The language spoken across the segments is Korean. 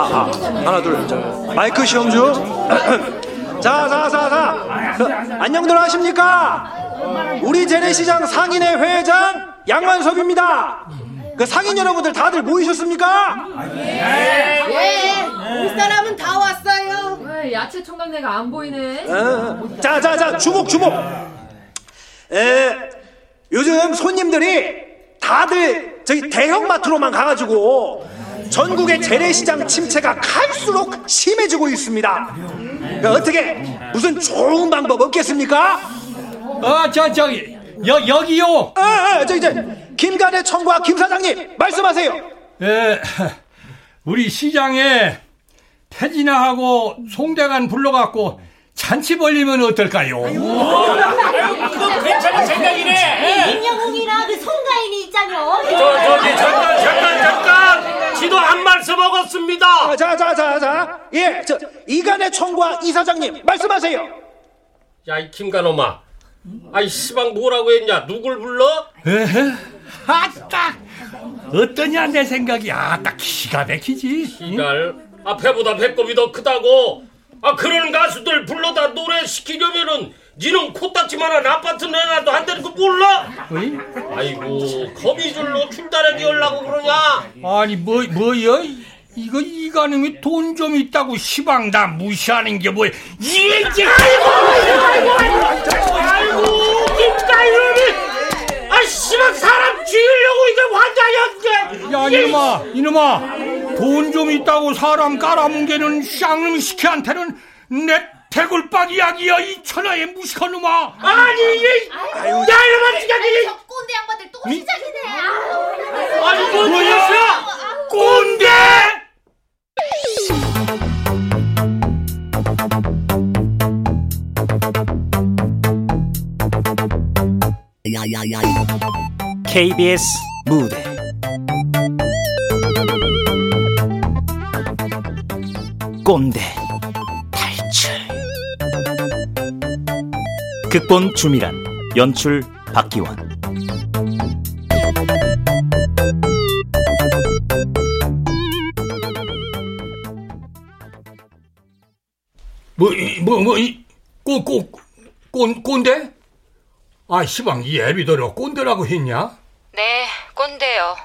아, 하나 둘 자, 마이크 시험주 자자자자. 그, 안녕들 하십니까? 우리 재래시장 상인회 회장 양만섭입니다. 그 상인 여러분들 다들 모이셨습니까? 예, 올 사람은 다 왔어요. 왜 야채 총각내가 안 보이네? 자자자. 주목 주목. 에 요즘 손님들이 다들 저기 대형 마트로만 가가지고 전국의 재래시장 침체가 갈수록 심해지고 있습니다 그 어떻게 무슨 좋은 방법 없겠습니까? 아, 저, 저기, 여, 여기요! 아, 아, 저기, 저, 김간의 청과 김 사장님, 말씀하세요. 예, 우리 시장에 태진아 하고 송대관 불러갖고 잔치 벌리면 어떨까요? 그거 괜찮은 생각이네. 임영웅이랑 그 송가인이 있잖여. 저, 저기, 잠깐, 잠깐, 잠깐. 지도 한 말씀 먹었습니다. 아, 자, 자, 자, 자. 예, 저, 이간의 청과 이 사장님, 말씀하세요. 야, 이 김간호마. 아이, 시방 뭐라고 했냐? 누굴 불러? 에헤, 아따! 어떠냐, 내 생각이. 아따, 기가 막히지. 이날 앞에보다 배꼽이 더 크다고. 아, 그런 가수들 불러다 노래 시키려면은 니는 코딱지만한 아파트 내놔도 한다는 거 몰라? 어이? 아이고, 거미줄로 줄다리기 하려고 그러냐? 아니, 뭐, 뭐야? 이거 이가님이 돈 좀 있다고 시방 다 무시하는 게 뭐야? 이게 아이고, 김가윤이! 아, 씨발, 사람 죽이려고 이게 완전히 야, 이놈아, 이놈아, 돈 좀 있다고 사람 깔아뭉개는 쌍놈 시키한테는 내 대굴박 이야기야, 이 천하의 무식한 놈아! 아니, 이게, 야, 이놈아, 진짜, 이게, 저 꼰대 양반들 또 시작이네. 아니, 뭐? 뭐야? 꼰대! KBS 무대 꼰대 극본 주미란 연출 박기원 뭐, 이, 뭐, 뭐, 이, 꼬, 꼬, 꼰, 꼰대? 아, 시방, 이 애비더러 꼰대라고 했냐? 네, 꼰대요.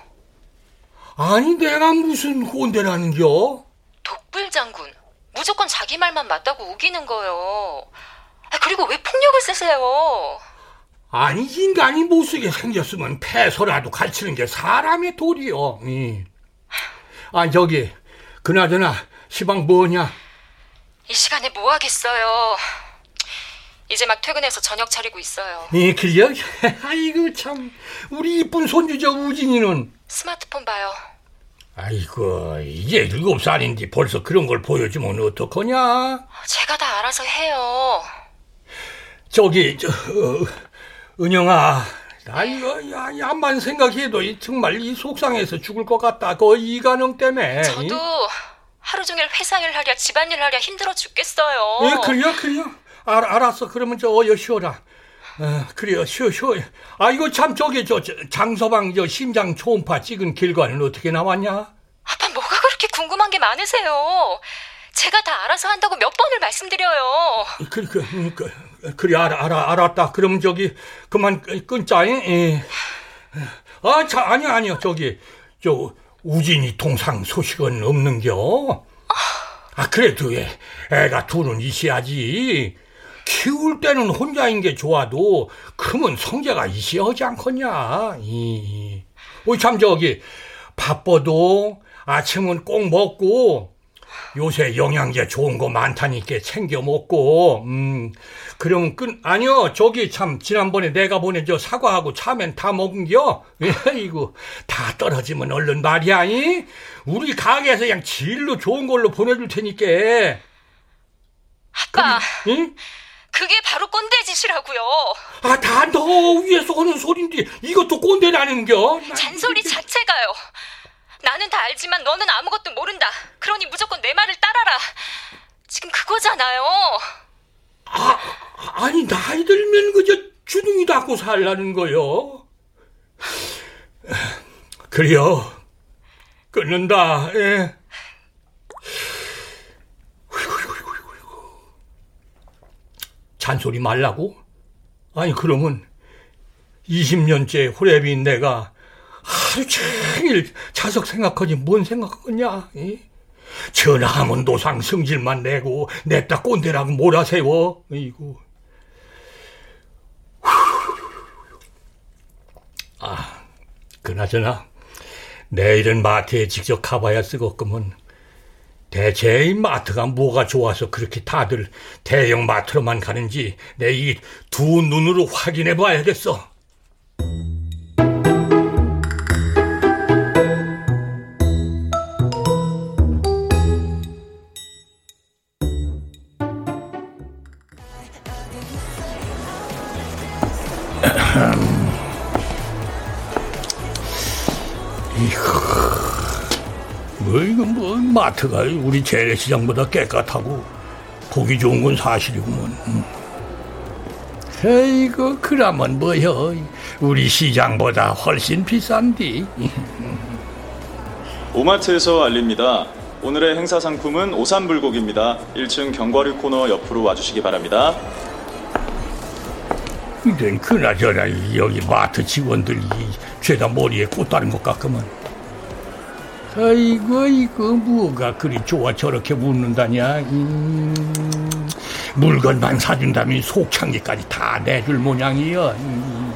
아니, 내가 무슨 꼰대라는겨? 독불 장군. 무조건 자기 말만 맞다고 우기는 거요. 아, 그리고 왜 폭력을 쓰세요? 아니, 인간이 못쓰게 생겼으면 패소라도 가르치는 게 사람의 도리요. 이. 아, 저기, 그나저나, 시방 뭐냐? 이 시간에 뭐 하겠어요. 이제 막 퇴근해서 저녁 차리고 있어요. 이, 그려? 아이고, 참. 우리 이쁜 손주저 우진이는. 스마트폰 봐요. 아이고, 이제 일곱 살인데 벌써 그런 걸 보여주면 어떡하냐? 제가 다 알아서 해요. 저기, 저, 어, 은영아. 나 이거, 야, 야만 생각해도 이 정말 이 속상해서 죽을 것 같다. 그 이가능 때문에. 저도 하루 종일 회사 일 하랴 집안일 하랴 힘들어 죽겠어요. 예, 그래요, 그래요. 알, 알았어. 그러면 저 어여 쉬어라. 어, 그래요, 쉬어, 쉬어. 아, 이거 참 저기, 저, 저 장서방 저 심장 초음파 찍은 결과는 어떻게 나왔냐? 아빠 뭐가 그렇게 궁금한 게 많으세요? 제가 다 알아서 한다고 몇 번을 말씀드려요. 그, 그, 음, 그, 그래, 알아, 알아, 알았다. 그럼 저기, 그만 끊- 끊자, 잉? 예. 아, 자, 아니야, 아니야. 저기, 저, 우진이 통상 소식은 없는겨? 아, 그래도 애, 애가 둘은 있어야지. 키울 때는 혼자인 게 좋아도, 크면 성재가 있어야지 않겠냐. 이. 어, 참, 저기, 바빠도 아침은 꼭 먹고, 요새 영양제 좋은 거 많다니까 챙겨 먹고, 음, 그럼 끈, 아니요, 저기 참, 지난번에 내가 보낸 저 사과하고 차면 다 먹은겨? 이거, 다 떨어지면 얼른 말이야, 이? 우리 가게에서 그냥 질로 좋은 걸로 보내줄 테니까. 아빠, 응? 그게 바로 꼰대 짓이라고요. 아, 다 너 위에서 하는 소린데, 이것도 꼰대라는겨? 잔소리 자체가요. 나는 다 알지만 너는 아무것도 모른다. 그러니 무조건 내 말을 따라라. 지금 그거잖아요. 아, 아니 나이 들면 그저 주둥이 닫고 살라는 거요. 그래요. 끊는다. 예. 잔소리 말라고? 아니 그러면 20년째 호랩인 내가 하루 종일 자석 생각하지 뭔 생각하겠냐? 예? 전화하면 노상 성질만 내고 냈다 꼰대라고 몰아세워. 이고. 아, 그나저나 내일은 마트에 직접 가봐야 쓰겠구먼. 대체 이 마트가 뭐가 좋아서 그렇게 다들 대형 마트로만 가는지 내 이 두 눈으로 확인해 봐야겠어. 마트가 우리 재래시장보다 깨끗하고 보기 좋은 건 사실이구먼. 음. 에이고 그러면 뭐여 우리 시장보다 훨씬 비싼디. 오마트에서 알립니다. 오늘의 행사 상품은 오삼불고기입니다. 1층 견과류 코너 옆으로 와주시기 바랍니다. 이젠 그나저나 여기 마트 직원들 이 죄다 머리에 꽃 다른 것 같구먼. 아이고 이거 뭐가 그리 좋아 저렇게 묻는다냐. 음, 물건만 사준다면 속창기까지 다 내줄 모양이여. 음.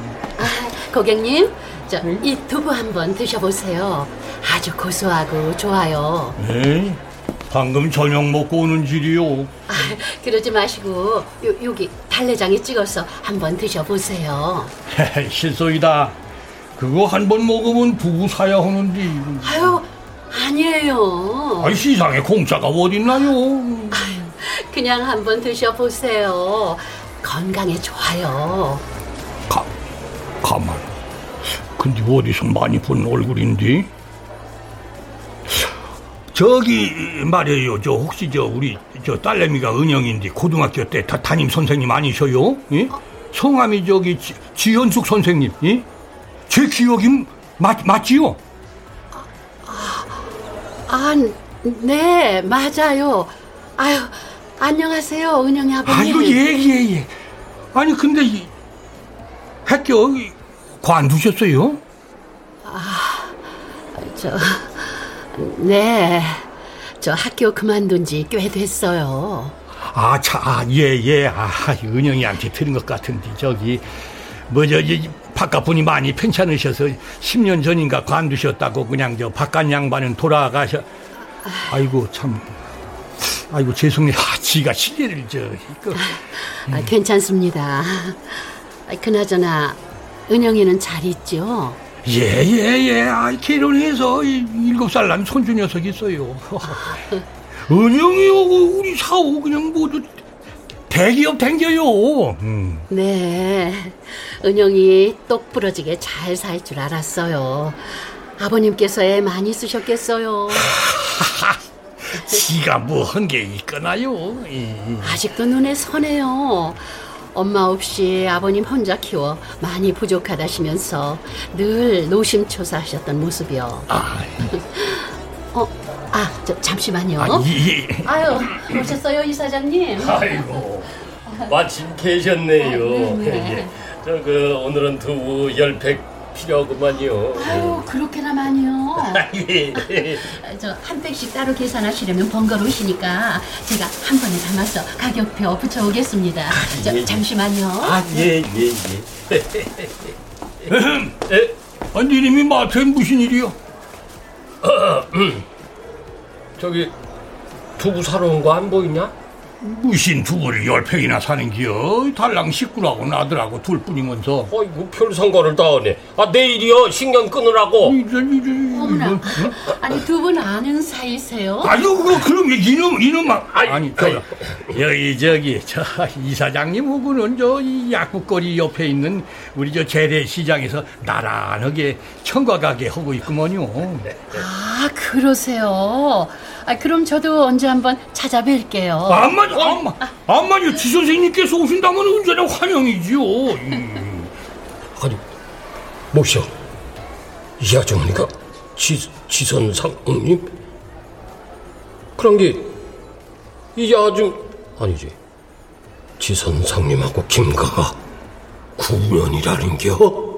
고객님, 저이 두부 한번 드셔보세요. 아주 고소하고 좋아요. 에? 방금 저녁 먹고 오는 길이요. 아, 그러지 마시고 요, 여기 달래장에 찍어서 한번 드셔보세요. 실소이다. 그거 한번 먹으면 두부 사야 하는데. 아유, 아니에요. 아이 시장에 공짜가 어딨나요? 그냥 한번 드셔보세요. 건강에 좋아요. 가, 가만. 근데 어디서 많이 본 얼굴인데? 저기 말이에요. 저 혹시 저 우리 저 딸내미가 은영인데 고등학교 때 다, 담임 선생님 아니셔요? 예? 성함이 저기 지, 지현숙 선생님. 예? 제 기억이 맞 맞지요? 아, 네, 맞아요. 아유, 안녕하세요, 은영이 아버님. 아이고 예 예 예. 아니 근데 이 학교 이 관두셨어요? 저, 네, 저 학교 그만둔 지 꽤 됐어요. 아, 차, 아, 예, 예. 아, 은영이한테 들은 것 같은데, 저기, 뭐, 저, 이, 바깥 분이 많이 편찮으셔서 10년 전인가 관두셨다고 그냥 저 바깥 양반은 돌아가셔. 아이고, 참. 아이고, 죄송해요. 아, 지가 시계를 저, 이거. 아, 괜찮습니다. 아, 그나저나, 은영이는 잘 있죠? 예, 예, 예. 아, 결혼해서 이- 일곱 살 난 손주 녀석 있어요. 은영이하고 우리 사오 그냥 모두 대기업 댕겨요. 음. 네, 은영이 똑 부러지게 잘 살 줄 알았어요. 아버님께서 애 많이 쓰셨겠어요. 지가 뭐 한 게 있거나요? 이. 아직도 눈에 선해요. 엄마 없이 아버님 혼자 키워 많이 부족하다시면서 늘 노심초사하셨던 모습이요. 아, 어, 아, 저 잠시만요. 아, 이, 아유, 오셨어요, 이사장님? 아이고 마침 계셨네요. 예. 저 그 오늘은 두부 열팩 필요하구만요. 아유, 그렇게나 많이요. 예. 저한 팩씩 따로 계산하시려면 번거로우시니까 제가 한 번에 담아서 가격표 붙여오겠습니다. 저, 예. 잠시만요. 아, 예, 예, 예. 에? 아, 니님이 마트에 무슨 일이요? 저기 두부 사러 온 거 안 보이냐? 무신 두부를 열 팩이나 사는 기여 달랑 식구라고 나들하고 둘 뿐이면서 어이구 별 상관을 다 하네. 아 내일이요 신경 끊으라고. 이런 어머나. 아니, 두 분 아는 사이세요? 아유 그거 그럼 이놈 이놈아 아이, 아니 저 여기 저기 저 이사장님하고는 저이 약국거리 옆에 있는 우리 저 재래시장에서 나란하게 청과가게 하고 있구먼요 아, 그러세요. 아, 그럼 저도 언제 한번 찾아뵐게요. 암만 암만 암만요 지 선생님께서 오신다면 언제나 환영이지요 음. 아니 뭐시오? 이 아주머니가 지, 지선 상님? 그런 게 이 아줌 아니지 지선상님하고 김가가 9년이라는 겨?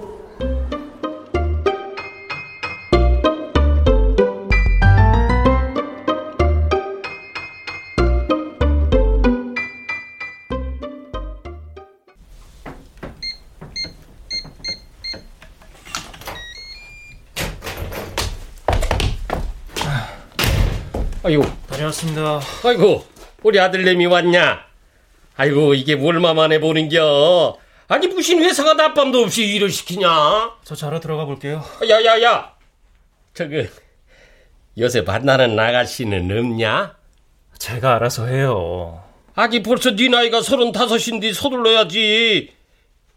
다녀왔습니다. 아이고 우리 아들내미 왔냐? 아이고 이게 얼마만에 보는겨? 아니 무슨 회사가 낮밤도 없이 일을 시키냐? 저 자러 들어가 볼게요. 야 야 야 저기 요새 만나는 아가씨는 없냐? 제가 알아서 해요. 아기 벌써 네 나이가 서른다섯인데 서둘러야지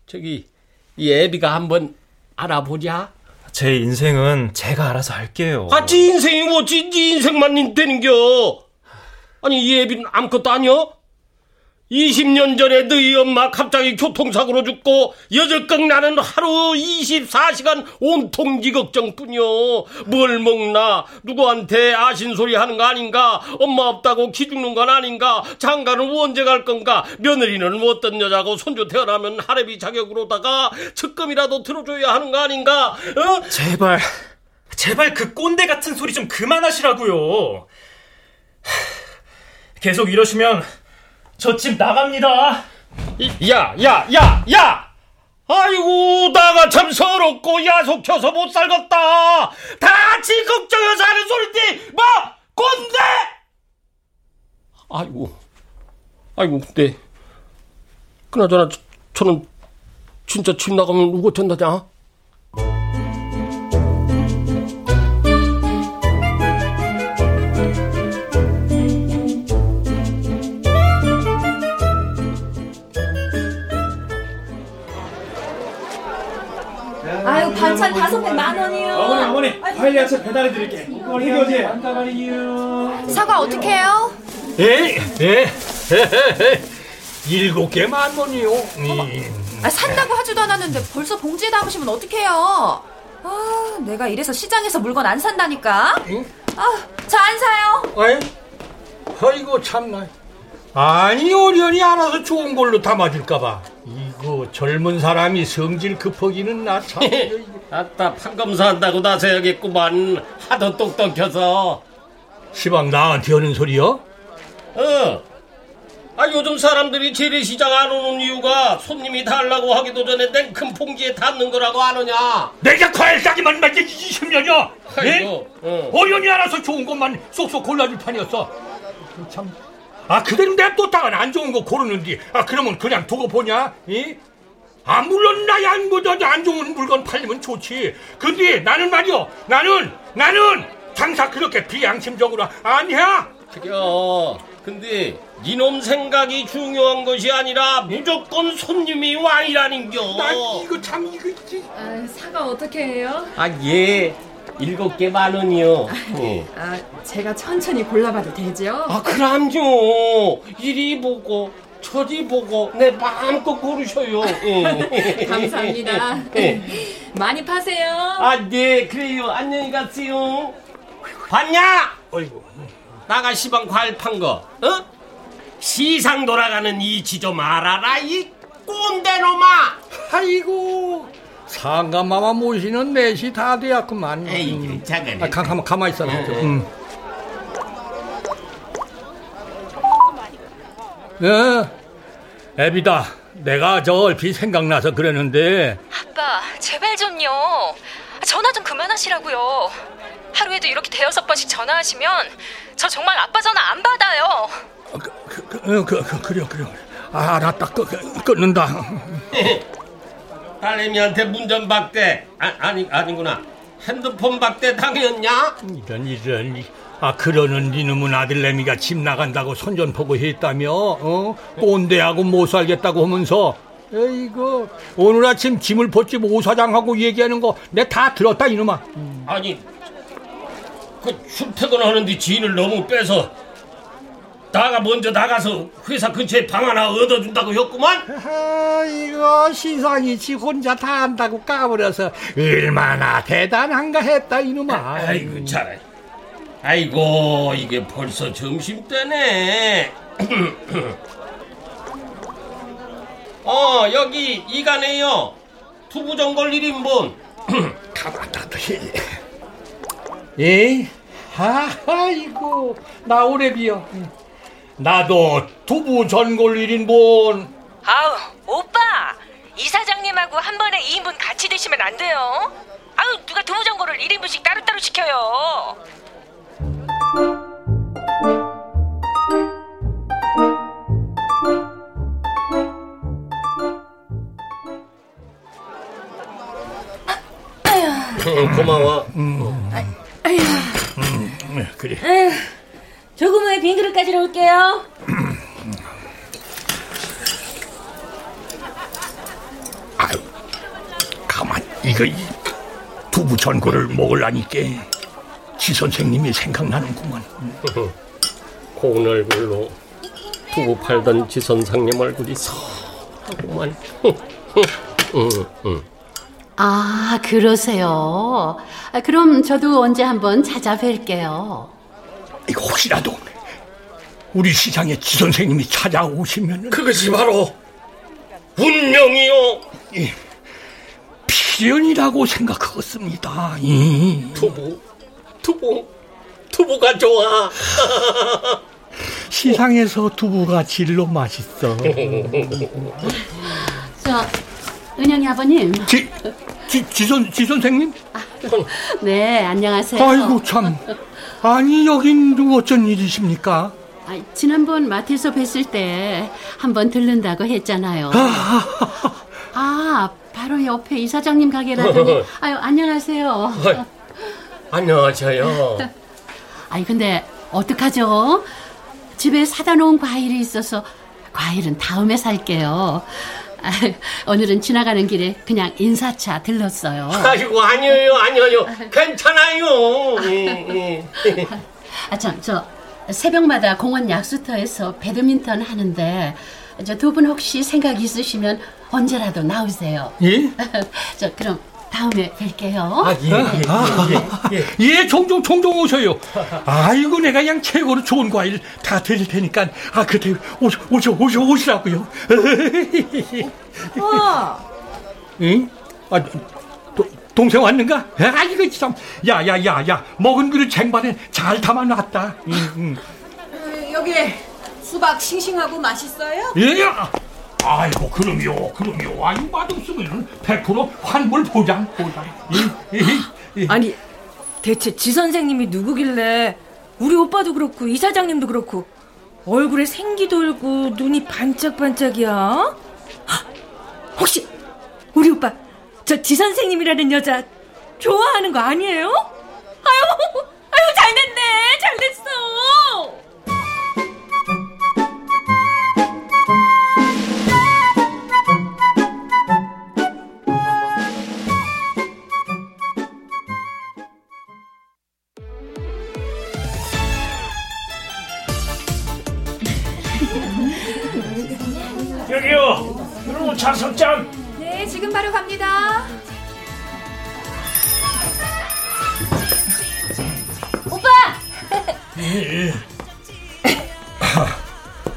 저기 이 애비가 한번 알아보자 제 인생은 제가 알아서 할게요. 아 지 인생이 뭐지 네 인생만 되는겨 아니 이 애비는 아무것도 아니여 20년 전에 너희 엄마 갑자기 교통사고로 죽고 여적강 나는 하루 24시간 온통 이 걱정뿐이요. 뭘 먹나 누구한테 아신 소리 하는 거 아닌가 엄마 없다고 기죽는 건 아닌가 장가는 언제 갈 건가 며느리는 뭐 어떤 여자고 손주 태어나면 할애비 자격으로다가 측금이라도 들어줘야 하는 거 아닌가 어? 제발, 제발 그 꼰대 같은 소리 좀 그만하시라고요. 계속 이러시면 저 집 나갑니다. 야, 야, 야, 야! 아이고, 나가 참 서럽고 야속혀서 못 살겠다! 다 같이 걱정해서 하는 소리인데, 뭐! 꼰대! 아이고, 아이고, 네. 그나저나, 저, 저는 진짜 집 나가면 누구 된다냐? 반찬 다섯 팩만 원이요. 어머니 어머니 과일 야채 배달해 드릴게. 해거지. 안가발이요. 사과 어떻게 해요? 에, 에, 일곱 개 만 원이요. 음. 아, 산다고 하지도 않았는데 벌써 봉지에 담으시면 어떡해요? 아, 내가 이래서 시장에서 물건 안 산다니까. 아, 저 안 사요. 아이, 아이고 참나. 아니 오련이 알아서 좋은 걸로 담아줄까봐. 이거 젊은 사람이 성질 급하기는 나 참. 아따 판검사 한다고 나서야겠구만 하도 똑똑해서 시방 나한테 하는 소리요? 어. 아 요즘 사람들이 재래시장 안 오는 이유가 손님이 달라고 하기도 전에 냉큼 봉지에 담는 거라고 안 오냐 내가 과일 싸기만 만지 20년이야. 아이고, 어. 오련이 알아서 좋은 것만 쏙쏙 골라줄 판이었어. 참. 아 그대로 냅뒀다가 안 좋은 거 고르는디. 아 그러면 그냥 두고 보냐? 이? 아 물론 나야 뭐안 좋은 물건 팔리면 좋지. 근데 나는 말이요. 나는 나는 장사 그렇게 비양심적으로 아니야. 그려 근데 니놈 생각이 중요한 것이 아니라 무조건 손님이 왕이라는겨 나 이거 참 이거 아, 사과 어떻게 해요? 아 예 일곱 개 만 원이요 예. 아, 제가 천천히 골라봐도 되죠? 아 그럼요 이리 보고 저리 보고 내 마음껏 고르셔요 예. 감사합니다. 예. 많이 파세요. 아 네 그래요 안녕히 가세요 봤냐 어이구 나가 시방 과일 판 거, 어? 시상 돌아가는 이지 좀 알아라, 이 꼰대놈아! 아이고 상감마마 모시는 넷이 다 되었구만. 에이, 작아네. 아, 가, 가만 가만 있어라. 음. 예, 애비다. 내가 저 얼핏 생각나서 그러는데 아빠, 제발 좀요. 전화 좀 그만하시라고요. 하루에도 이렇게 대여섯 번씩 전화하시면 저 정말 아빠 전화 안 받아요. 그, 그, 그, 그, 그래 그래. 아, 알았다. 끄, 끄, 끊는다. 딸내미한테 문전 박대, 아, 아니, 아니구나. 핸드폰 박대 당했냐? 이런 이런. 아 그러는 니놈은 아들내미가 집 나간다고 선전포고 했다며 어 꼰대하고 못 살겠다고 하면서 에이구 오늘 아침 짐을 벗지 오사장하고 얘기하는 거 내 다 들었다 이놈아 아니, 그 출퇴근하는데 지인을 너무 빼서 나가 먼저 나가서 회사 근처에 방 하나 얻어준다고 했구만? 이거 시상이 지 혼자 다 한다고 까버려서 얼마나 대단한가 했다 이놈아 아이고 잘해. 아이고 이게 벌써 점심때네. 어, 여기 이간에요. 두부전골 1인분. 가만다도 예? 아이고 나 오래비요 나도 두부 전골 1인분 아우, 오빠! 이 사장님하고 한 번에 2인분 같이 드시면 안 돼요. 아우, 누가 두부전골을 1인분씩 따로따로 시켜요. 응, 고마워. 음, 그래 에휴, 조금 후에 빈 그릇 가지러 올게요. 가만 이거 이 두부 전골을 먹으려니까 지 선생님이 생각나는구만 고운 얼굴로 두부 팔던 지 선생님 얼굴이 서하구만. 응, 응. 아, 그러세요. 아, 그럼 저도 언제 한번 찾아뵐게요. 이거 혹시라도 우리 시장에 지 선생님이 찾아오시면 그것이 바로 운명이요. 필연이라고 생각하겠습니다. 이. 두부, 두부, 두부가 좋아. 시상에서 두부가 질로 맛있어. 저, 은영이 아버님. 지, 지, 지선, 지 선생님? 네, 안녕하세요. 아이고, 참. 아니, 여긴 누 어쩐 일이십니까? 아, 지난번 마트에서 뵀을 때 한번 들른다고 했잖아요. 아, 바로 옆에 이사장님 가게라더니. 아유, 안녕하세요. 안녕하세요. 아니, 근데 어떡하죠? 집에 사다 놓은 과일이 있어서 과일은 다음에 살게요. 아, 오늘은 지나가는 길에 그냥 인사차 들렀어요. 아이고 아니에요 아니에요 괜찮아요. 예, 예. 아, 참, 저 새벽마다 공원 약수터에서 배드민턴 하는데 저 두 분 혹시 생각 있으시면 언제라도 나오세요. 예? 저 그럼 다음에 뵐게요. 아, 예, 예, 예, 종종, 종종 오셔요. 아이고, 내가 그냥 최고로 좋은 과일 다 드릴 테니까, 아, 그때 오셔, 오셔, 오셔, 오시라고요. 와, 응? 아, 도, 동생 왔는가? 아, 이거 참. 야, 야, 야, 야. 먹은 그릇 쟁반에 잘 담아놨다. 응, 응. 어, 여기 수박 싱싱하고 맛있어요? 예, 아이고, 그럼요, 그럼요. 아유, 맛없으면 100% 환불 보장, 보장. 아니, 대체 지 선생님이 누구길래 우리 오빠도 그렇고 이 사장님도 그렇고 얼굴에 생기 돌고 눈이 반짝반짝이야? 헉, 혹시 우리 오빠 저 지 선생님이라는 여자 좋아하는 거 아니에요? 아유, 아유 잘됐네, 잘됐어. 자석장. 네, 지금 바로 갑니다. 오빠! 예.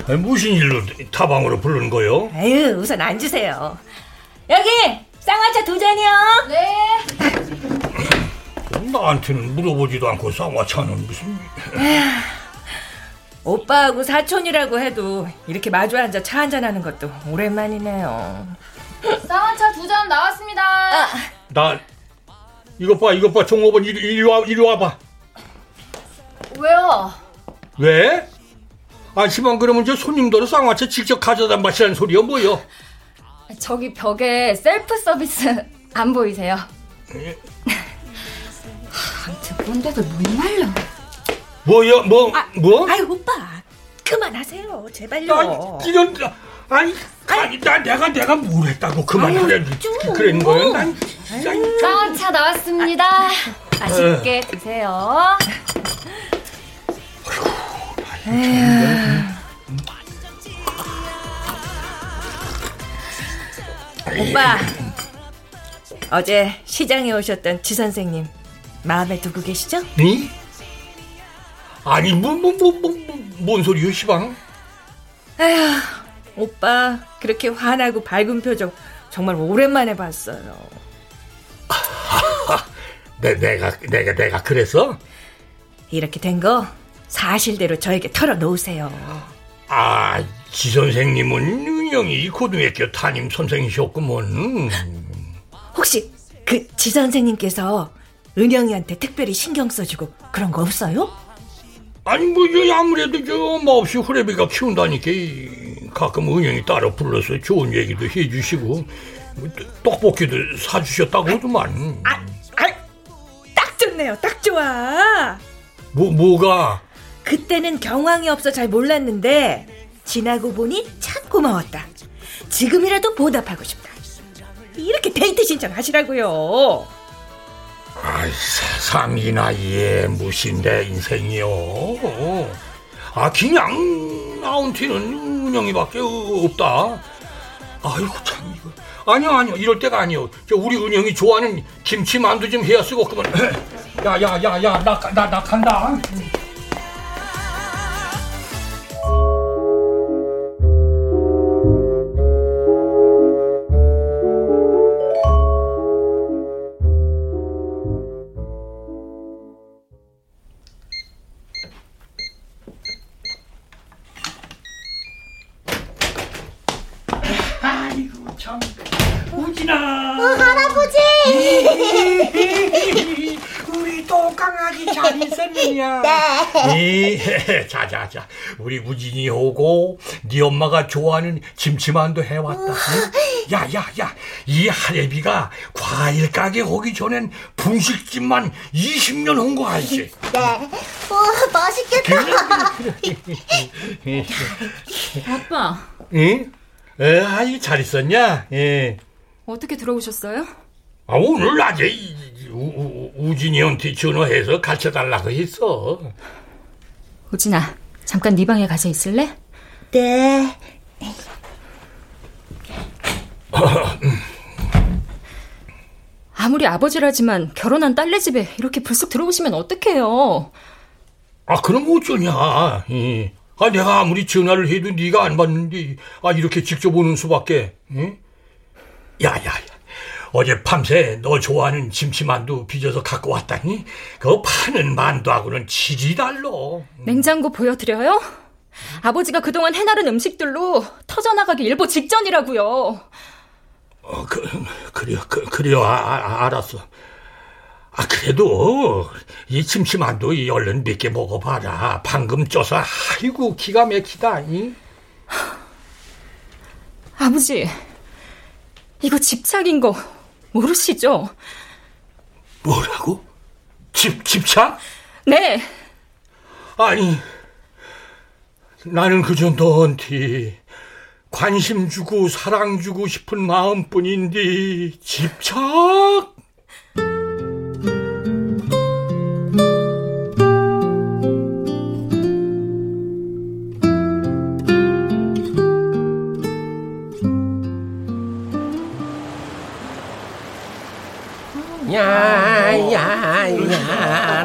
아, 무슨 일로 타방으로 부르는 거요? 아유, 우선 앉으세요. 여기 쌍화차 두 잔이요. 네. 나한테는 물어보지도 않고 쌍화차는 무슨... 오빠하고 사촌이라고 해도 이렇게 마주 앉아 차 한잔 하는 것도 오랜만이네요. 쌍화차 두 잔 나왔습니다. 나 이것 봐 이것 봐 종업원 이리, 이리 와 이리 와봐 왜요? 왜? 아시방 그러면 저 손님들은 쌍화차 직접 가져다 마시라는 소리야 뭐요? 저기 벽에 셀프 서비스 안 보이세요? 아무튼 그런데도 못 말려. 뭐요 뭐 뭐? 아유 오빠 그만하세요 제발요. 아니, 이런 아니 아니 나 내가 내가 뭘 했다고 그만하래 그런 거야 난 쌍화차 나왔습니다. 맛있게 드세요. 오빠 어제 시장에 오셨던 지 선생님 마음에 두고 계시죠? 니? 아니 뭐뭐뭐뭐뭔 소리요 시방? 아휴 오빠 그렇게 환하고 밝은 표정 정말 오랜만에 봤어요. 내, 내가, 내가, 내가 그래서? 이렇게 된 거 사실대로 저에게 털어놓으세요. 아, 지 선생님은 은영이 고등학교 담임 선생이셨구먼. 혹시 그 지 선생님께서 은영이한테 특별히 신경 써주고 그런 거 없어요? 아니, 뭐, 저, 아무래도 저 엄마 없이 후레비가 키운다니까, 이, 가끔 은영이 따라 불러서 좋은 얘기도 해주시고, 뭐, 떡볶이도 사주셨다고 하더만. 아, 딱 좋네요. 딱 좋아. 뭐, 뭐가? 그때는 경황이 없어 잘 몰랐는데 지나고 보니 참 고마웠다. 지금이라도 보답하고 싶다. 이렇게 데이트 신청하시라고요. 아이, 세상 이 나이에 내 인생이요. 아, 그냥 나한테는 은영이밖에 없다. 아이고, 참, 이거. 아니요, 아니요, 이럴 때가 아니요. 저 우리 은영이 좋아하는 김치 만두 좀 해야 쓰겠구만. 야, 야, 야, 야, 나, 나, 나 간다. 강아지 잘 있었느냐 네. 예, 자자자 우리 우진이 오고 네 엄마가 좋아하는 김치만두 해왔다 야야야 이 할애비가 과일 가게 오기 전엔 분식집만 20년 한거 알지? 네. 와, 맛있겠다. 아빠, 응? 에, 아이 잘 있었냐? 예. 어떻게 들어오셨어요? 아, 오늘 낮에 이- 우, 우, 우 진이한테 전화해서 가르쳐달라고 했어. 우진아, 잠깐 네 방에 가서 있을래? 네. 아무리 아버지라지만 결혼한 딸네 집에 이렇게 불쑥 들어오시면 어떡해요? 아, 그럼 어쩌냐? 예. 아, 내가 아무리 전화를 해도 네가 안 받는데, 아, 이렇게 직접 오는 수밖에. 예? 야, 야, 야. 어제 밤새 너 좋아하는 김치만두 빚어서 갖고 왔다니? 그거 파는 만두하고는 질이 달러. 냉장고 보여드려요? 아버지가 그동안 해나른 음식들로 터져나가기 일보 직전이라고요. 어, 그, 그래요, 그, 그래요, 아, 아, 알았어. 아, 그래도, 이 김치만두 이 얼른 몇 개 먹어봐라. 방금 쪄서, 아이고, 기가 막히다, 이. 아버지, 이거 집착인 거 모르시죠? 뭐라고? 집, 집착? 네, 아니, 나는 그저 너한테 관심 주고 사랑 주고 싶은 마음뿐인데, 집착?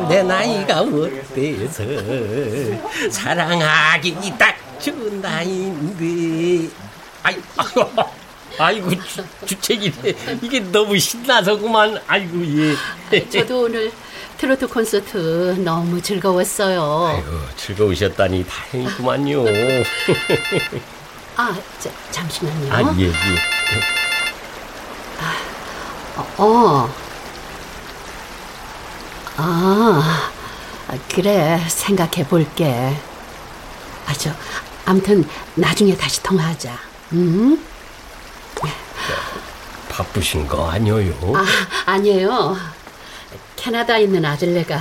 내 나이가 어때서 사랑하기 딱 좋은 나이인데 아이 아이고, 아이고 주, 주책이네 이게 너무 신나서구만 아이고 예 저도 오늘 트로트 콘서트 너무 즐거웠어요. 아이고 즐거우셨다니 다행이구만요 아, 자, 잠시만요. 아예 예. 어, 어. 아, 그래, 생각해 볼게. 아, 저, 아무튼, 나중에 다시 통화하자. 음? 바쁘신 거 아니에요? 아, 아니에요. 캐나다에 있는 아들네가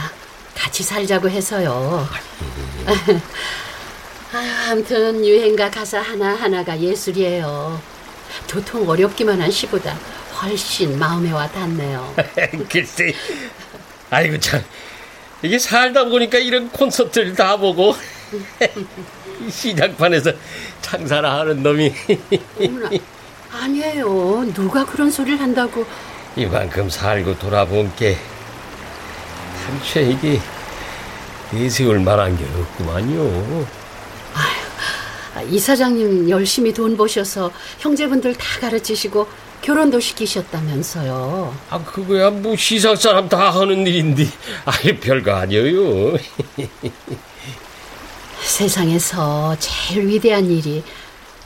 같이 살자고 해서요. 아, 아무튼 유행가 가사 하나하나가 예술이에요. 도통 어렵기만 한 시보다 훨씬 마음에 와 닿네요. 글쎄 아이고 참 이게 살다 보니까 이런 콘서트를 다 보고 이 시장판에서 장사를 하는 놈이 어머나, 아니에요. 누가 그런 소리를 한다고. 이만큼 살고 돌아본 게 한채 이게 내세울 만한 게 없구만요. 아, 이사장님 열심히 돈 버셔서 형제분들 다 가르치시고 결혼도 시키셨다면서요. 아, 그거야 뭐 시상 사람 다 하는 일인데. 아이, 별거 아니에요. 세상에서 제일 위대한 일이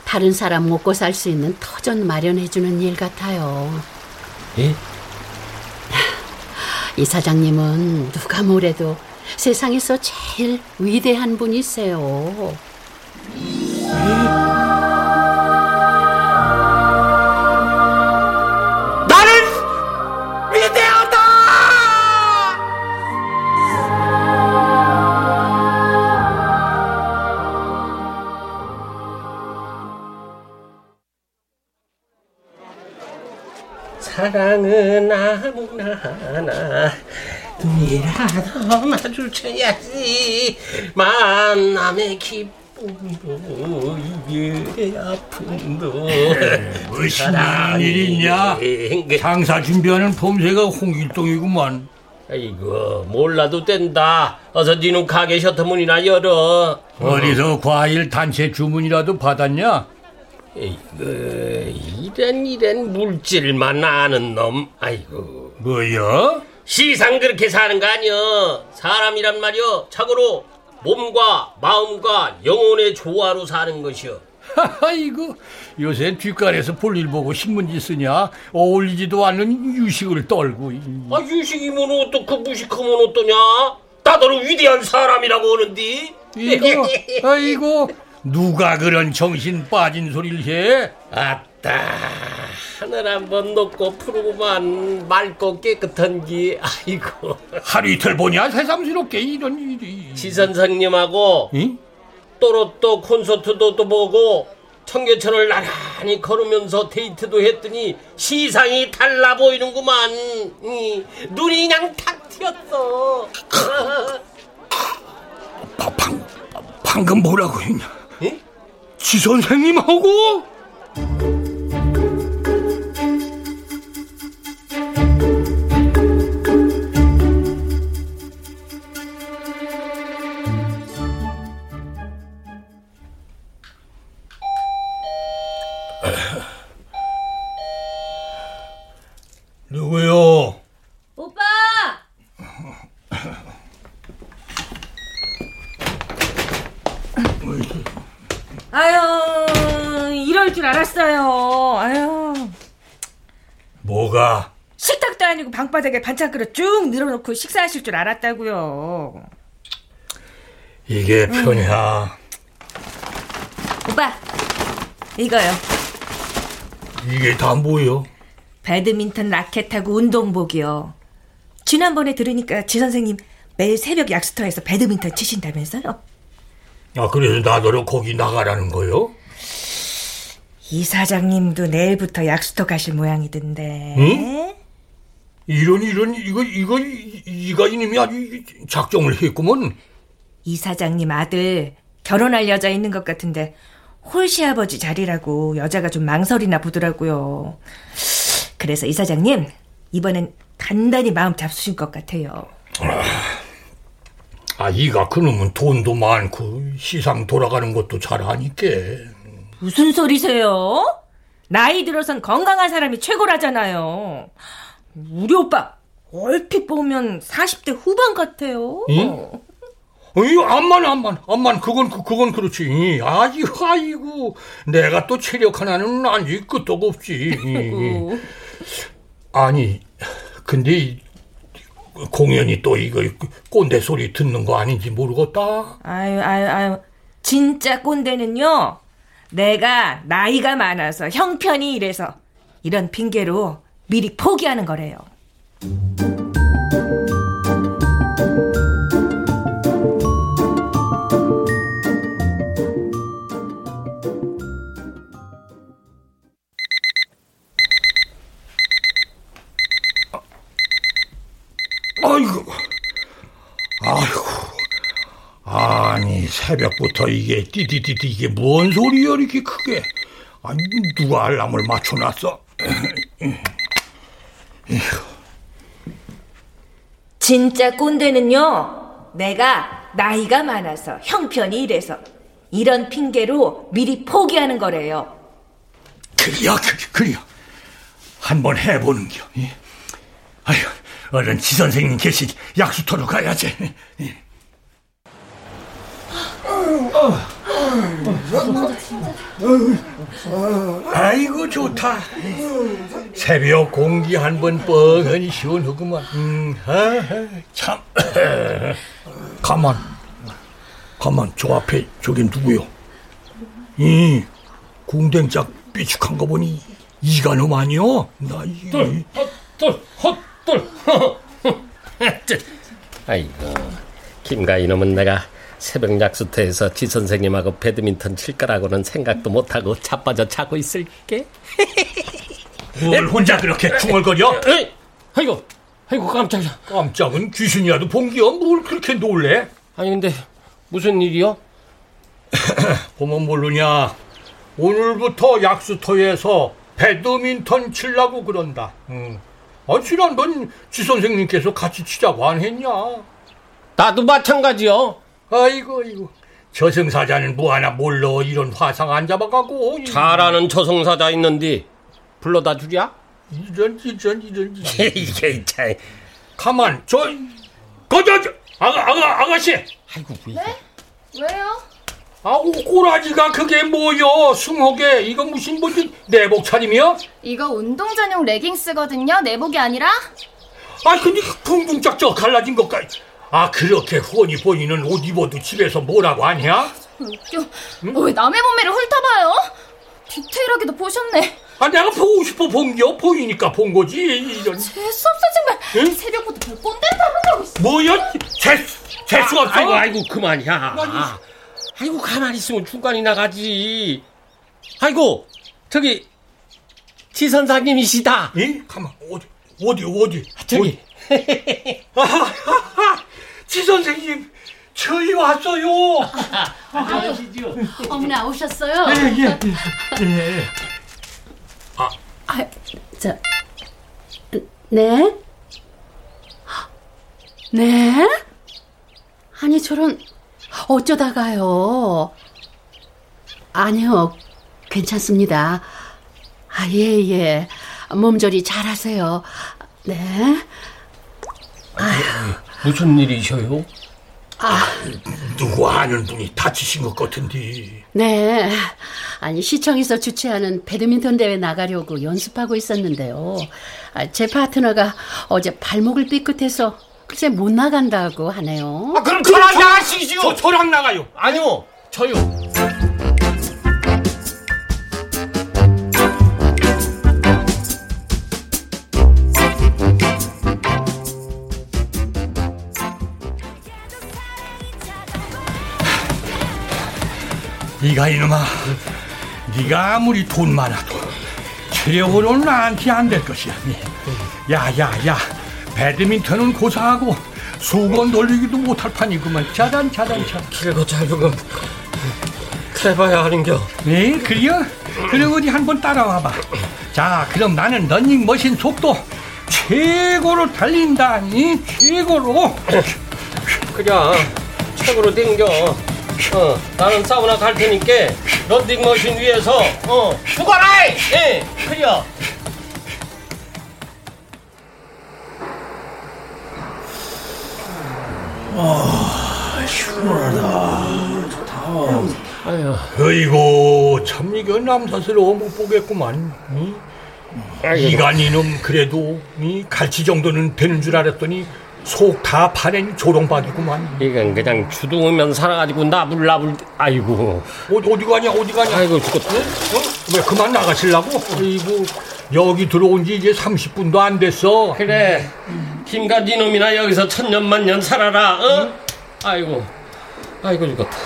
다른 사람 먹고 살 수 있는 터전 마련해주는 일 같아요. 예? 이 사장님은 누가 뭐래도 세상에서 제일 위대한 분이세요. 나 사랑은 아무나 하나 눈이라도 마주쳐야지 만남의 기쁨도 이게 아픔도 무슨 일 있냐? 장사 준비하는 봄새가 홍길동이구만. 아이고 몰라도 된다 어서 니는 가게 셔터문이나 열어 어디서 과일 단체 주문이라도 받았냐? 이거 이런 이런 물질만 아는 놈. 아이고. 뭐야? 시상 그렇게 사는 거 아니여. 사람이란 말이여. 참고로 몸과 마음과 영혼의 조화로 사는 것이여. 아이고 요새 뒷간에서 볼일 보고 신문지 쓰냐? 어울리지도 않는 유식을 떨고. 아 유식이면 어떻고 무식하면 어떠냐? 나더러 위대한 사람이라고 하는디? 이거 아이고 누가 그런 정신 빠진 소리를 해? 아따 하늘 한번 놓고 푸르고만 맑고 깨끗한 게 아이고. 하루 이틀 보냐 새삼스럽게 이런 일이. 지 선생님하고 또로또 콘서트도 또 보고 청계천을 나란히 걸으면서 데이트도 했더니 시상이 달라 보이는구만. 이, 눈이 그냥 탁 튀었어. 방금 뭐라고 했냐? 지 선생님하고? 방바닥에 반찬 그릇 쭉 늘어놓고 식사하실 줄 알았다고요. 이게 편이야. 오빠, 이거요. 이게 다 뭐요? 배드민턴 라켓하고 운동복이요. 지난번에 들으니까 지 선생님 매일 새벽 약수터에서 배드민턴 치신다면서요? 아 그래서 나더러 거기 나가라는 거요? 이 사장님도 내일부터 약수터 가실 모양이던데. 응? 이런 이런 이거 이거 이- 이가 이님이 아주 작정을 했구먼. 이 사장님 아들 결혼할 여자 있는 것 같은데 홀 시 아버지 자리라고 여자가 좀 망설이나 보더라고요. 그래서 이 사장님 이번엔 단단히 마음 잡수신 것 같아요. 아 이가 그놈은 돈도 많고 시상 돌아가는 것도 잘하니까. 무슨 소리세요? 나이 들어선 건강한 사람이 최고라잖아요. 우리 오빠 얼핏 보면 40대 후반 같아요. 응? 어이 암만 암만 암만 그건 그- 그건 그렇지. 아이고 아이고 내가 또 체력 하나는 아니 끄떡 없지. 아니 근데 이 공연이 또 이거 꼰대 소리 듣는 거 아닌지 모르겠다. 아유, 아유, 아유. 진짜 꼰대는요, 내가 나이가 많아서 형편이 이래서 이런 핑계로 미리 포기하는 거래요. 아이고, 아이고, 아니 새벽부터 이게 띠디디디 이게 뭔 소리야 이렇게 크게? 아니 누가 알람을 맞춰놨어? 진짜 꼰대는요, 내가 나이가 많아서 형편이 이래서 이런 핑계로 미리 포기하는 거래요. 그래요, 그, 그래요. 한번 해보는겨. 예. 아휴, 얼른 지 선생님 계신 약수터로 가야지. 예. 아이고 좋다. 새벽 공기 한 번 뻥하니 시원하구만. 음, 아하, 참. 가만, 가만. 저 앞에 저긴 누구요? 이 궁뎅짝 삐죽한 거 보니 이간음 아니여? 나 이. 둘, 헛둘, 헛둘. 아이고, 김가 이놈은 내가 새벽 약수터에서 지 선생님하고 배드민턴 칠 거라고는 생각도 못하고 자빠져 자고 있을게. 뭘 혼자 그렇게 중얼거려? 에이, 아이고, 아이고 깜짝이야. 깜짝은 귀신이라도 본기여 뭘 그렇게 놀래? 아니 근데 무슨 일이요? 보면 모르냐. 오늘부터 약수터에서 배드민턴 치려고 그런다. 응. 아, 지난번 지 선생님께서 같이 치자고 안 했냐? 나도 마찬가지요. 아이고, 아이고. 저승사자는 뭐 하나 몰라 이런 화상 안 잡아가고. 잘하는 저승사자 있는데 불러다 주랴? 이런, 이런, 이런. 이게 참. 가만, 저, 거저, 저, 아가, 아가, 아가씨. 아이고, 왜. 네? 왜요? 아우, 꼬라지가 그게 뭐여, 숭하게. 이거 무슨, 뭐, 내복 차림이야? 이거 운동 전용 레깅스거든요. 내복이 아니라. 아, 근데 붕붕 짝짝 갈라진 것까지. 아, 그렇게 훤히 보이는 옷 입어도 집에서 뭐라고 하냐? 웃겨. 어, 왜 남의 몸매를 훑어봐요? 디테일하게도 보셨네. 아, 내가 보고 싶어 본겨? 보이니까 본 거지. 이런. 재수 없어 정말. 응? 새벽부터 별 꼰대를 잡은다고. 뭐야? 재수, 재수 없어? 아이고, 아이고, 그만이야. 아이고, 가만히 있으면 중간이 나가지. 아이고, 저기, 지 선사님이시다. 예? 가만, 어디, 어디, 어디? 저기. 아하하하, 지 선생님, 저희 왔어요. 안녕하시죠. 어머나 오셨어요? 예, 예, 예. 아, 저, 네? 네? 아니, 저런, 어쩌다가요? 아니요, 괜찮습니다. 아, 예, 예. 몸조리 잘 하세요. 네? 무슨 일이셔요? 아, 누구 아는 분이 다치신 것 같은데. 네. 아니, 시청에서 주최하는 배드민턴 대회 나가려고 연습하고 있었는데요. 아, 제 파트너가 어제 발목을 삐끗해서 글쎄 못 나간다고 하네요. 아, 그럼 저랑 나가시죠. 저, 저랑 나가요. 아니요, 저요. 네가 이놈아, 네가 아무리 돈 많아도 체력으로는 나한테 안 될 것이야. 야야야, 배드민턴은 고사하고 수건 돌리기도 못할 판이구만. 자단 자단 자. 길고 짧은 건 해봐야 하는겨. 네, 그래요? 그럼 어디 한번 따라와봐. 자, 그럼 나는 런닝 머신 속도 최고로 달린다. 이 최고로. 그래, 최고로 댕겨. 어, 나는 사우나 갈 테니까 런닝 머신 위에서 어, 죽어라! 예, 그래. 아, 시원하다. 아유, 어이고, 참 이거 남사스러워 못 보겠구만. 이? 이간 이놈 그래도 이 갈치 정도는 되는 줄 알았더니 속 다 파낸 조롱박이구만. 이건 그냥 주둥으면 살아가지고 나불나불. 아이고. 어디 어디 가냐 어디 가냐. 아이고 죽었다. 어? 왜 그만 나가실라고? 아이고 여기 들어온 지 이제 30분도 안 됐어. 그래. 김가지 놈이나 여기서 천년만년 살아라. 어? 아이고. 아이고 죽었다.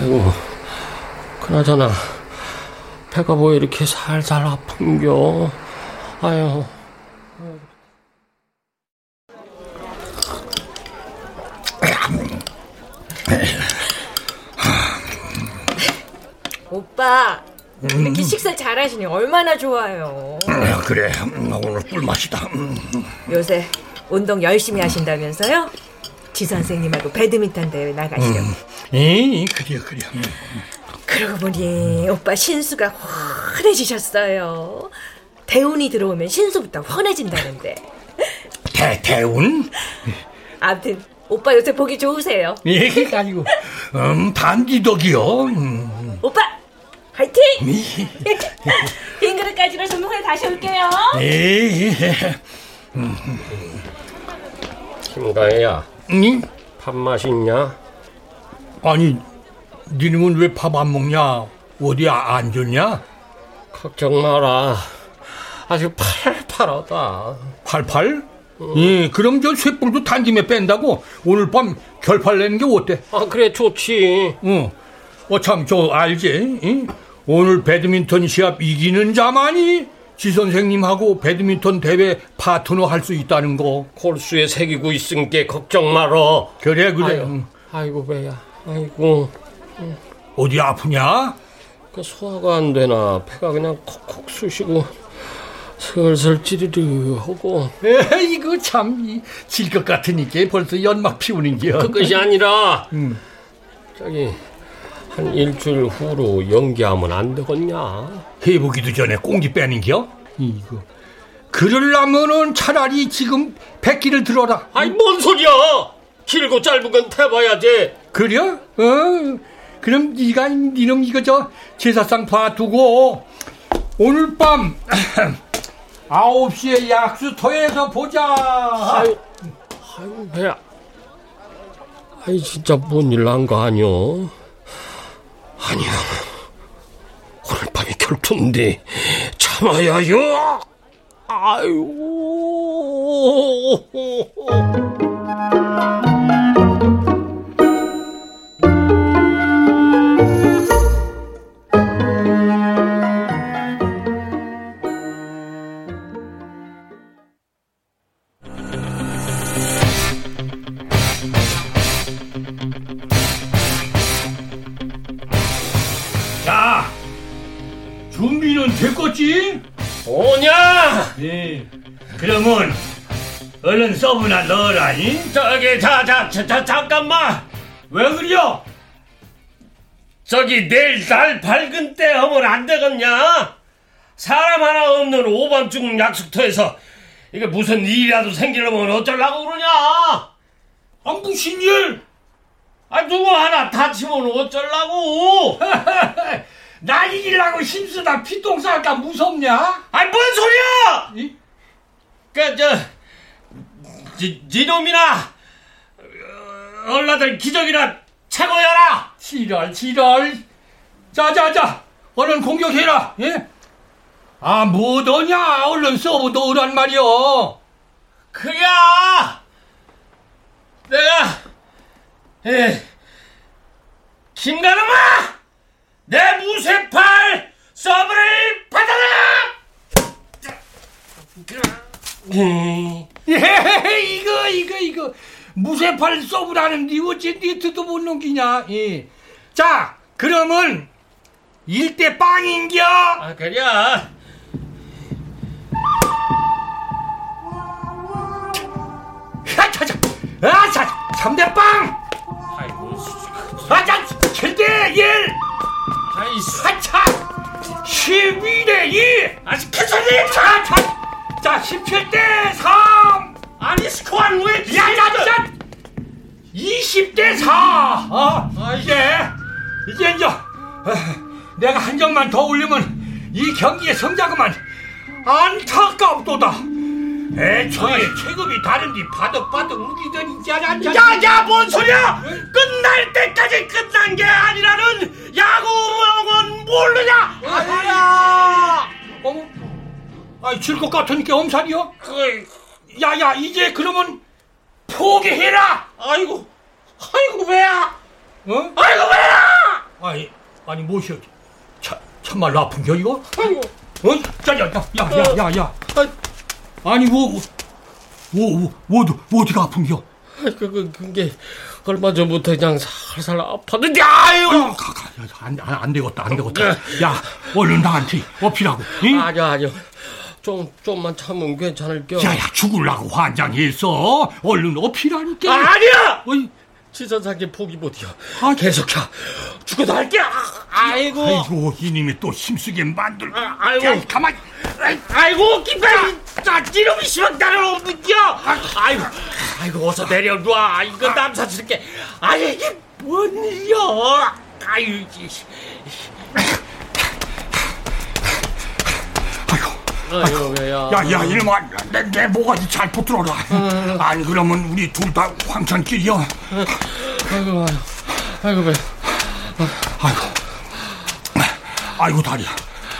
아이고. 그나저나 배가 뭐 이렇게 살살 아픈겨. 아유. 오빠 이렇게 식사 잘하시니 얼마나 좋아요. 그래 오늘 꿀맛이다. 요새 운동 열심히 하신다면서요? 지지 선생님하고 배드민턴 대회 나가시려고. 음. 이 그래 그래. 음. 그러고 보니 오빠 신수가 환해지셨어요. 대운이 들어오면 신수부터 환해진다는데. 대 대운? 아무튼 오빠 요새 보기 좋으세요. 예 아니고 음 단기덕이요. 음. 오빠 화이팅! 빈 그릇 가지고 전문에 다시 올게요. 예. 음. 김가혜야. 응? 밥 맛있냐? 아니 니놈은 왜밥 안 먹냐? 어디 아- 안 좋냐? 걱정 마라. 아주 팔팔하다. 팔팔? 예, 그럼 저 쇠불도 단김에 뺀다고 오늘 밤 결팔 내는 게 어때? 아, 그래, 좋지. 어, 어, 참, 저, 알지? 응? 오늘 배드민턴 시합 이기는 자만이 지 선생님하고 배드민턴 대회 파트너 할 수 있다는 거. 골수에 새기고 있으니까 걱정 마라. 그래, 그래. 아유, 응. 아이고, 배야. 아이고. 어디 아프냐? 그 소화가 안 되나. 배가 그냥 콕콕 쑤시고 슬슬 찌르르 하고. 에, 이거 참, 질것 같으니까 벌써 연막 피우는 겨. 그것이 아니라, 음. 저기, 한 일주일 후로 연기하면 안 되겠냐? 해보기도 전에 꽁지 빼는 겨? 이거. 그러려면은 차라리 지금 백기를 들어라. 아이, 뭔 소리야! 길고 짧은 건 태봐야지. 그래? 어. 그럼 네가 니놈 이거 저 제사상 봐두고 오늘 밤 9시에 약수터에서 보자. 아유, 아유, 배야. 아이, 진짜 뭔일 난 거 아니오? 아니야. 오늘 밤이 결투인데 참아야요. 아유. 됐겠지? 오냐? 네. 그러면 얼른 서브나 넣으라니. 저기, 자, 자, 자, 자 잠깐만. 왜 그려? 저기 내일 날 밝은 때 하면 안 되겠냐? 사람 하나 없는 오밤중 약속터에서 이게 무슨 일이라도 생기려면 어쩌려고 그러냐? 아, 무슨 일? 아, 누구 하나 다치면 어쩌려고? 날 이기려고 힘쓰다 피똥 쌀까 무섭냐? 아이, 뭔 소리야! 그, 저, 지, 지놈이나, 어, 얼라들 기적이나 차고여라! 지랄, 지랄. 자자자, 얼른 공격해라. 예? 아, 뭐더냐? 얼른 서브 넣으란 말이여. 그야! 내가, 에, 김가놈아! 내 무쇠팔 서브를 받아라! 예, 이거, 이거, 이거. 무쇠팔 서브라는 니 어째 니트도 못 넘기냐? 예. 자, 그러면, 일대 빵인겨? 아, 그래. 하차차! 아차! 3대 빵! 아이고, 아차! 7대 1! 아이, 하차! 12대 2! 아직 괜찮니? 자, 자, 자, 17대 3! 아니, 스코어는 왜? 야, 야, 야! 20대 4! 어? 이제, 이제, 이제, 어, 내가 한 점만 더 올리면 이 경기의 성자그만 안타깝도다. 애초에 체급이 다른디 바득바득 우기던 있잖아. 야, 야, 뭔 소리야! 끝날 때까지 끝난 게 아니라는 야구명은 모르냐? 아야! 어머, 아이, 질것 같으니까 엄살이요? 그, 야, 야, 이제 그러면 포기해라! 아이고, 아이고, 왜야? 어? 아이고, 왜야? 아니, 아니, 무엇이여. 참, 참말로 아픈 겨, 이거? 아이고. 어? 야, 야, 야, 야, 야, 야, 야. 아니, 뭐, 뭐, 뭐, 뭐, 뭐, 어디가 아픈 겨? 그, 그, 그 게 얼마 전부터 그냥 살살 아팠는데, 아유! 어, 가, 가, 야, 안, 되겠다, 안 되겠다. 야, 얼른 나한테 업히라고. 응? 아니요, 아니요. 좀, 좀만 참으면 괜찮을겨. 야야 죽을라고 환장했어. 얼른 어필하니까. 아, 아니야! 지 선생님 포기 못해요. 아, 계속해. 죽어도 할게. 아, 아이고. 아이고 이님이 또 힘쓰게 만들. 아, 아이고. 야, 가만. 아이고, 기빨! 자, 이놈이 심한 나를 없는겨! 아이고, 아이고, 어서 내려놔. 이거 남사스럽게. 아니, 이게 뭔 일이야? 아유, 아이고, 왜야? 야 야 이놈아 내, 내 모가지 잘 붙들어라. 아니 그러면 우리 둘 다 황천길이야. 아이고, 아이고, 왜? 아이고, 아이고 다리야.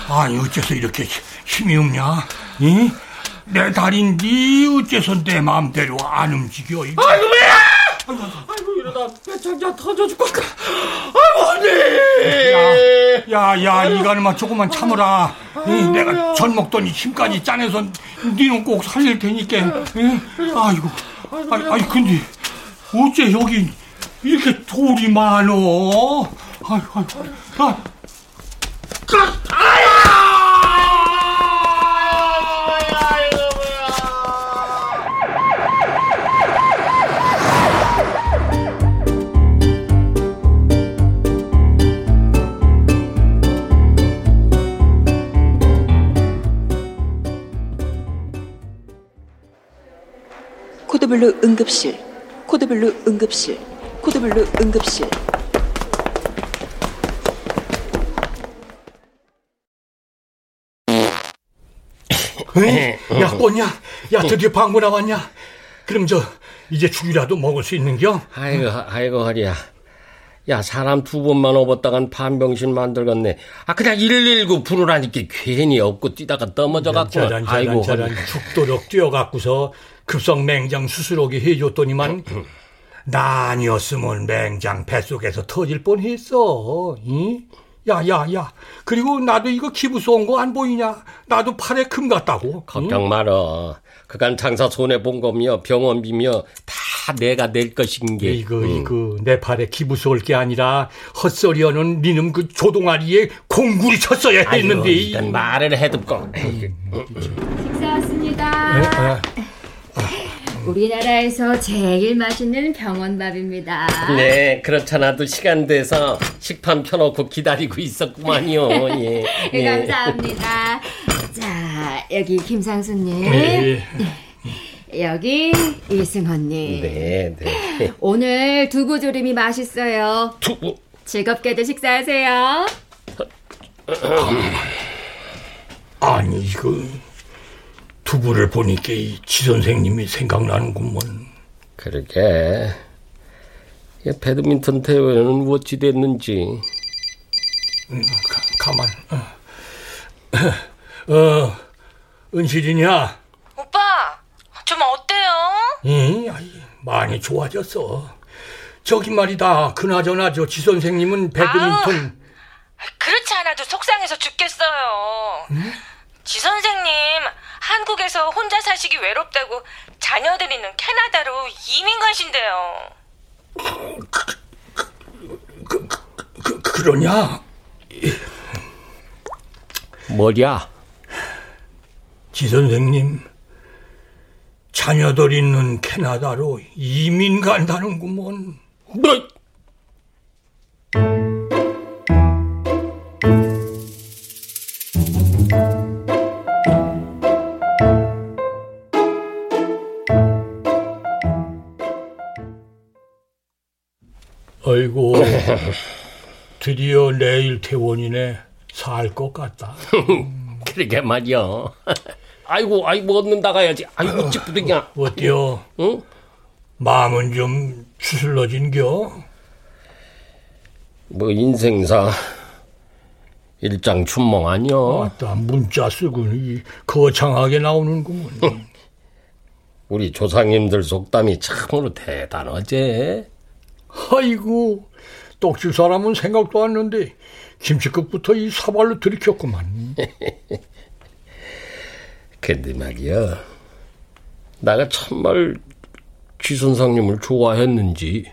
아니 어째서 이렇게 힘이 없냐? 이? 내 다리인데 어째서 내 마음대로 안 움직여? 이거? 아이고, 왜? 아이고, 이러다 배창자 터져 죽겠다. 아이고, 언니! 야, 야, 이가는만 조금만 참으라. 이, 내가 전 먹더니 힘까지 짜내서 니는 꼭 살릴 테니까. 이? 아이고, 아니, 아니, 근데 어째 여기 이렇게 돌이 많어? 아이고, 아이고, 아, code blue 응급실, code blue 응급실, code blue 응급실. 에? 야, 뀄냐? 야, 드디어 방귀 나왔냐? 그럼 저 이제 죽이라도 먹을 수 있는겨? 아이고, 아이고, 허리야. 야, 사람 두 번만 업었다간 반병신 만들겠네. 아, 그냥 119 부르라니까 괜히 업고 뛰다가 넘어져갖고. 저런, 저런, 저런 죽도록 뛰어갖고서 급성 맹장 수술하게 해줬더니만 나 아니었으면 맹장 뱃속에서 터질 뻔했어. 이? 야, 야, 야. 그리고 나도 이거 기부 쏜 거 안 보이냐? 나도 팔에 금 같다고. 걱정 말어. 그간 장사 손해 본 거며 병원비며 다 내가 낼 것인 게. 이거 이거 내 팔에 기부 쏠 게 아니라 헛소리하는 니놈 그 조동아리에 공구리 쳤어야 했는데. 일단 말을 해듣고. 식사 왔습니다. 우리나라에서 제일 맛있는 병원밥입니다. 네, 그렇잖아도 시간 돼서 식판 펴놓고 기다리고 있었구만요. 예. 네, 감사합니다. 자, 여기 김상수님. 네. 여기 이승헌님. 네, 네. 오늘 두부 조림이 맛있어요. 두부. 즐겁게도 식사하세요. 아니 이거 두부를 보니까 이지 선생님이 생각나는구먼. 그러게. 이 배드민턴 대회는 어찌 됐는지. 음, 가, 가만. 어, 어 은실이냐? 오빠, 좀 어때요? 응, 많이 좋아졌어. 저기 말이다. 그나저나 저 지 선생님은 배드민턴. 그렇지 않아도 속상해서 죽겠어요. 지 선생님, 한국에서 혼자 사시기 외롭다고 자녀들이는 캐나다로 이민 가신대요. 그, 그러냐? 뭐냐? 지 선생님, 자녀들 있는 캐나다로 이민 간다는구먼. 뭐? 아이고, 드디어 내일 퇴원이네. 살 것 같다. 그러게 말이야. 아이고, 아이고, 얻는 나가야지. 아이고, 찌뿌둥이야. 어때요? 응? 마음은 좀 수술러진겨? 뭐, 인생사. 일장 춘몽 아니야. 아따, 문자 쓰고는 거창하게 나오는구먼. 우리 조상님들 속담이 참으로 대단하지. 아이고, 떡질 사람은 생각도 안 했는데 김치국부터 이 사발로 들이켰구만. 근데 말이야. 나가 참말 지 선생님을 좋아했는지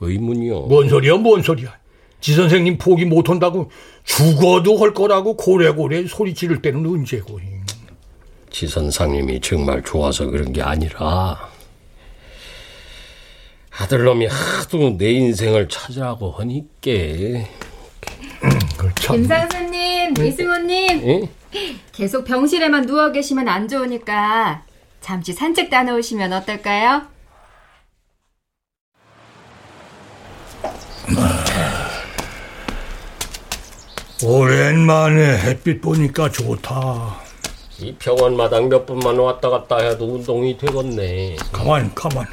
의문이요. 뭔 소리야, 뭔 소리야. 지 선생님 포기 못한다고 죽어도 할 거라고 고래고래 소리 지를 때는 언제고. 지 선상님이 정말 좋아서 그런 게 아니라 아들놈이 하도 내 인생을 찾으라고 하니까 김상수님, 이승호님. 응? 계속 병실에만 누워 계시면 안 좋으니까 잠시 산책 다녀오시면 어떨까요? 오랜만에 햇빛 보니까 좋다. 이 병원 마당 몇 번만 왔다 갔다 해도 운동이 되겠네. 가만, 가만.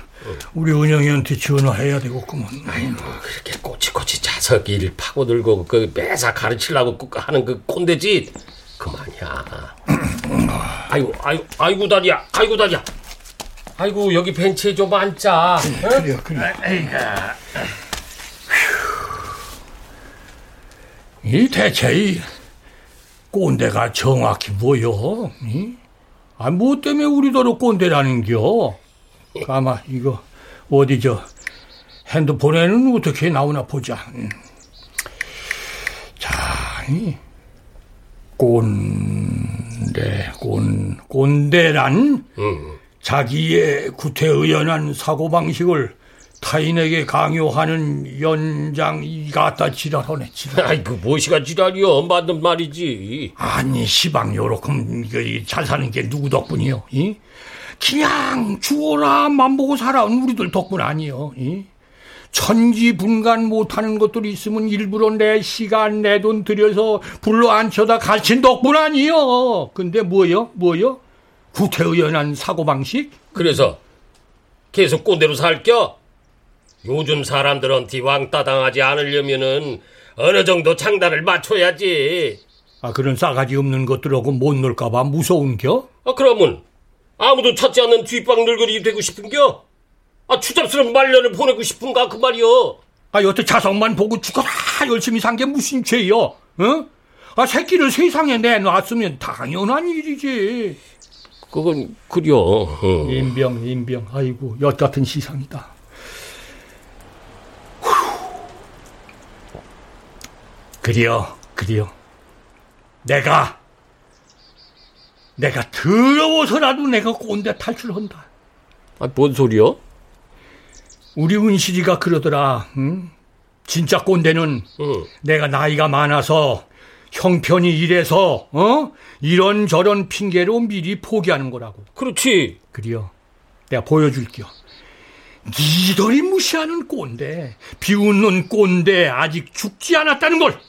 우리 은영이한테 전화해야 되겠구먼. 아이고, 그렇게 꼬치꼬치 자석일 파고들고 그 매사 가르치려고 그 하는 그 꼰대짓 그만이야. 아이고, 아이고, 아이고 다리야, 아이고 다리야. 아이고 여기 벤치에 좀 앉자. 그래요, 그래요. 아이가. 이 대체 이 꼰대가 정확히 뭐여? 이? 아, 뭐 때문에 우리더러 꼰대라는겨? 가만, 이거, 어디 저, 핸드폰에는 어떻게 나오나 보자. 음. 자, 이, 꼰대, 꼰, 꼰대란 자기의 구태의연한 사고방식을 타인에게 강요하는 연장 이 갖다 지랄하네 지랄. 아이 그 무엇이가 지랄이여 맞는 말이지. 아니 시방 요렇게 이거 이잘 사는 게 누구 덕분이요? 이? 그냥 죽어라 맘 보고 살아온 우리들 덕분 아니요. 이? 천지분간 못하는 것들이 있으면 일부러 내 시간 내 돈 들여서 불러 앉혀다 가르친 덕분 아니요. 근데 뭐요? 뭐요? 구태의연한 사고방식? 그래서 계속 꼰대로 살겨? 요즘 사람들한테 왕따 당하지 않으려면은 어느 정도 장단을 맞춰야지. 아 그런 싸가지 없는 것들하고 못 놀까봐 무서운겨? 아 그러면 아무도 찾지 않는 뒷방 늙은이 되고 싶은겨? 아 추잡스러운 말년을 보내고 싶은가 그 말이여. 아 여태 자석만 보고 죽어라 열심히 산 게 무슨 죄요? 어? 아 새끼를 세상에 내놨으면 당연한 일이지. 그건 그려. 어. 인병 인병 아이고 엿 같은 시상이다. 그려 그려 내가 내가 더러워서라도 내가 꼰대 탈출한다. 아, 뭔 소리여? 우리 은실이가 그러더라. 응? 진짜 꼰대는 내가 나이가 많아서 형편이 이래서 어 이런 저런 핑계로 미리 포기하는 거라고. 그렇지. 그래요. 내가 보여줄게요. 니들이 무시하는 꼰대, 비웃는 꼰대 아직 죽지 않았다는 걸.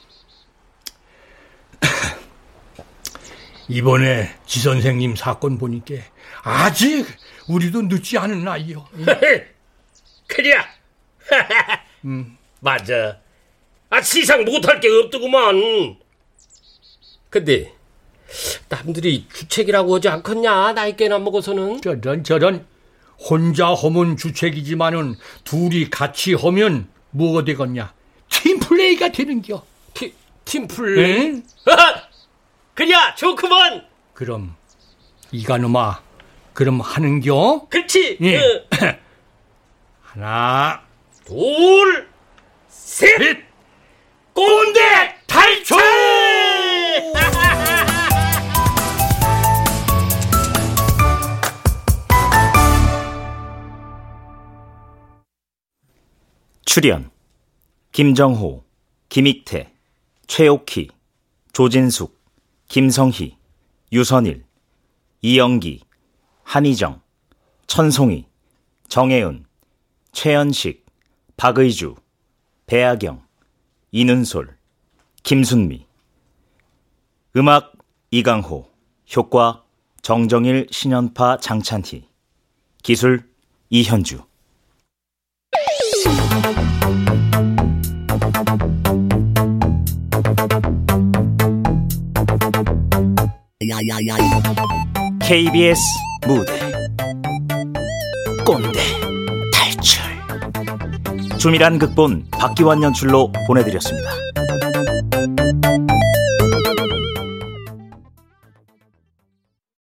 이번에 지 선생님 사건 보니까 아직 우리도 늦지 않은 나이요. 그래. 맞아. 아 세상 못할 게 없더구만. 근데 남들이 주책이라고 하지 않겠냐 나이 꽤나 먹어서는. 저런 저런 혼자 하면 주책이지만은 둘이 같이 하면 뭐가 되겠냐? 팀플레이가 되는겨. 팀 팀플레이. 그래 좋구먼. 그럼 이가놈아 그럼 하는겨? 그렇지. 예. 어. 하나 둘 셋. 꼰대 탈출. 출연 김정호, 김익태, 최옥희, 조진숙, 김성희, 유선일, 이영기, 한희정, 천송이, 정혜은, 최연식, 박의주, 배아경, 이는솔, 김순미. 음악 이강호 효과 정정일 신연파 장찬희. 기술 이현주 KBS 무대. 꼰대. 탈출. 주미란 극본 박기환 연출로 보내드렸습니다.